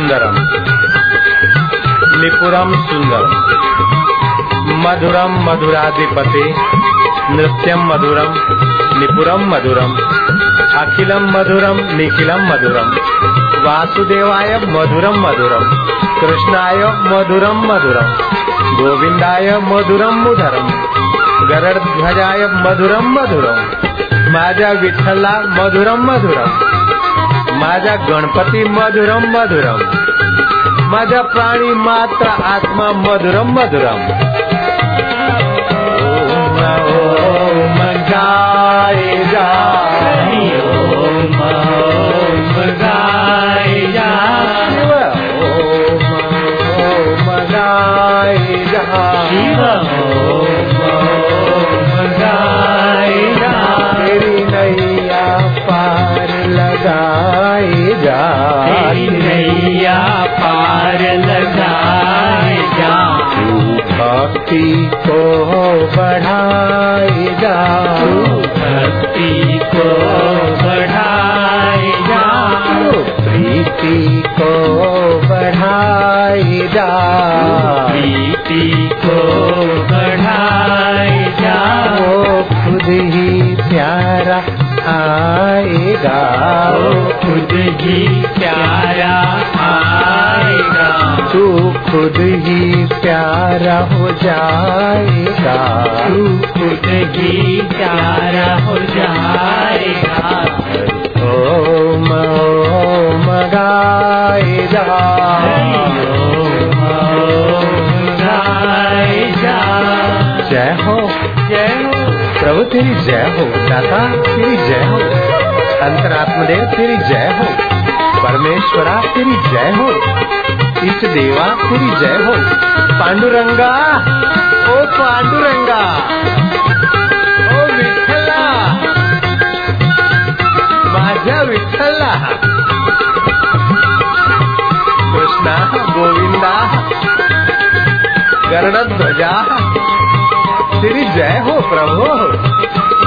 सुंदरम निपुरम सुंदरम मधुरम मधुराधिपति। नृत्यम मधुरम। निपुरम मधुरम। अखिलम मधुरम। निखिलम मधुरम। वासुदेवाय मधुरम मधुरम। कृष्णाय मधुरम मधुरम। गोविंदाय मधुरम मुधरम गरुडध्वजाय मधुरम मधुरम। माझा विठ्ठला मधुरम मधुरम। माझा गणपति मधुरम मधुरम. माझा प्राणी मात्र आत्मा मधुरम मधुरम. पार लगाए जा भक्ति को बढ़ाए जा भक्ति को बढ़ाए आएगा। वो खुद ही प्यारा आएगा। तू खुद ही प्यारा हो जाएगा। तू खुद ही प्यारा हो जाएगा। ओम ओम गाए जा ओम ओम गाए जा जय हो। प्रभु तेरी जय हो, दाता तेरी जय हो, अंतरात्मदेव तेरी जय हो, परमेश्वरा तेरी जय हो, इष्ट देवा तेरी जय हो। पांडुरंगा, ओ पांडुरंगा, ओ विठ्ठला, माझ्या विठ्ठला। कृष्णा, गोविंदा, गरुडध्वजा तेरी जय हो प्रभु।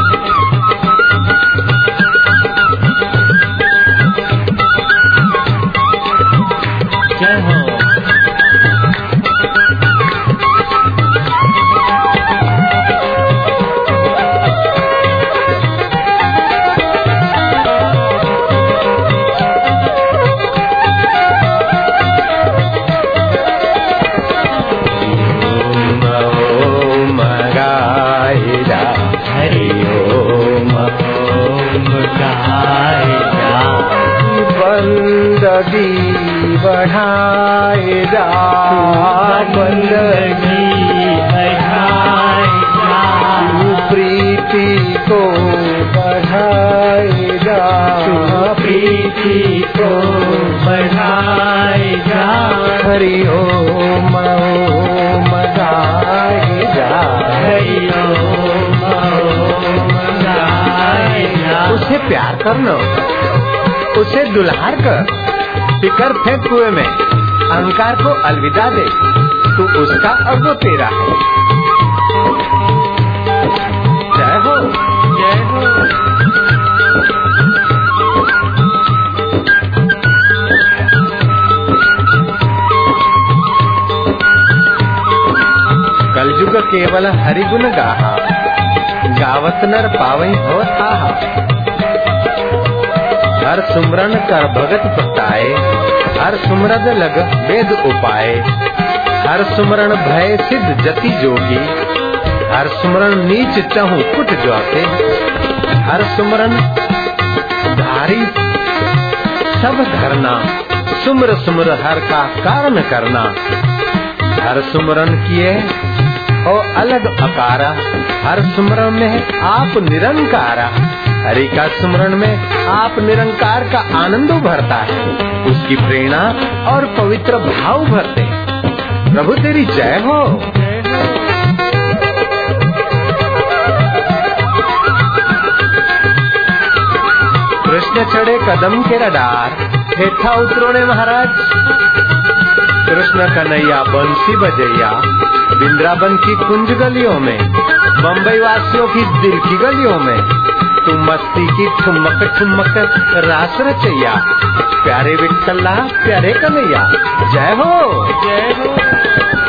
बंदगी बढ़ाए जा। बंदगी बंदगी बढ़ाए जा। प्रीति को बढ़ाए जा। प्रीति को बढ़ाए जा। हरि उसे प्यार करना उसे दुल्हार कर। फिकर फेंक कुएँ में। अहंकार को अलविदा दे। तू उसका अब वो तेरा है। जय हो। जय हो। कलयुग केवल हरिगुण गाहा। गावत नर पावई हो थाहा। हर सुमरन कर भगत प्रताए हर सुमरद लग वेद उपाय हर सुमरण भय सिद्ध जति जोगी, हर सुमरण नीच चहु कुट जाते हर सुमरण धारी सब धरना, सुमर सुमर हर का कारण करना। हर सुमरन किए ओ अलग अकारा हर सुमरन में आप निरंकारा। हरि का सुमरन में आप निरंकार का आनंद भरता है। उसकी प्रेरणा और पवित्र भाव भरते प्रभु, तेरी जय हो। कृष्ण चढ़े कदम के रडार, हेठा उतरो ने महाराज। कृष्ण कन्हैया, बंसी बजैया वृंदावन की कुंज गलियों में बम्बई वासियों की दिल की गलियों में तू मस्ती की ठुमक ठुमक, रास रचैया। प्यारे विठला प्यारे कन्हैया, जय हो। जय हो।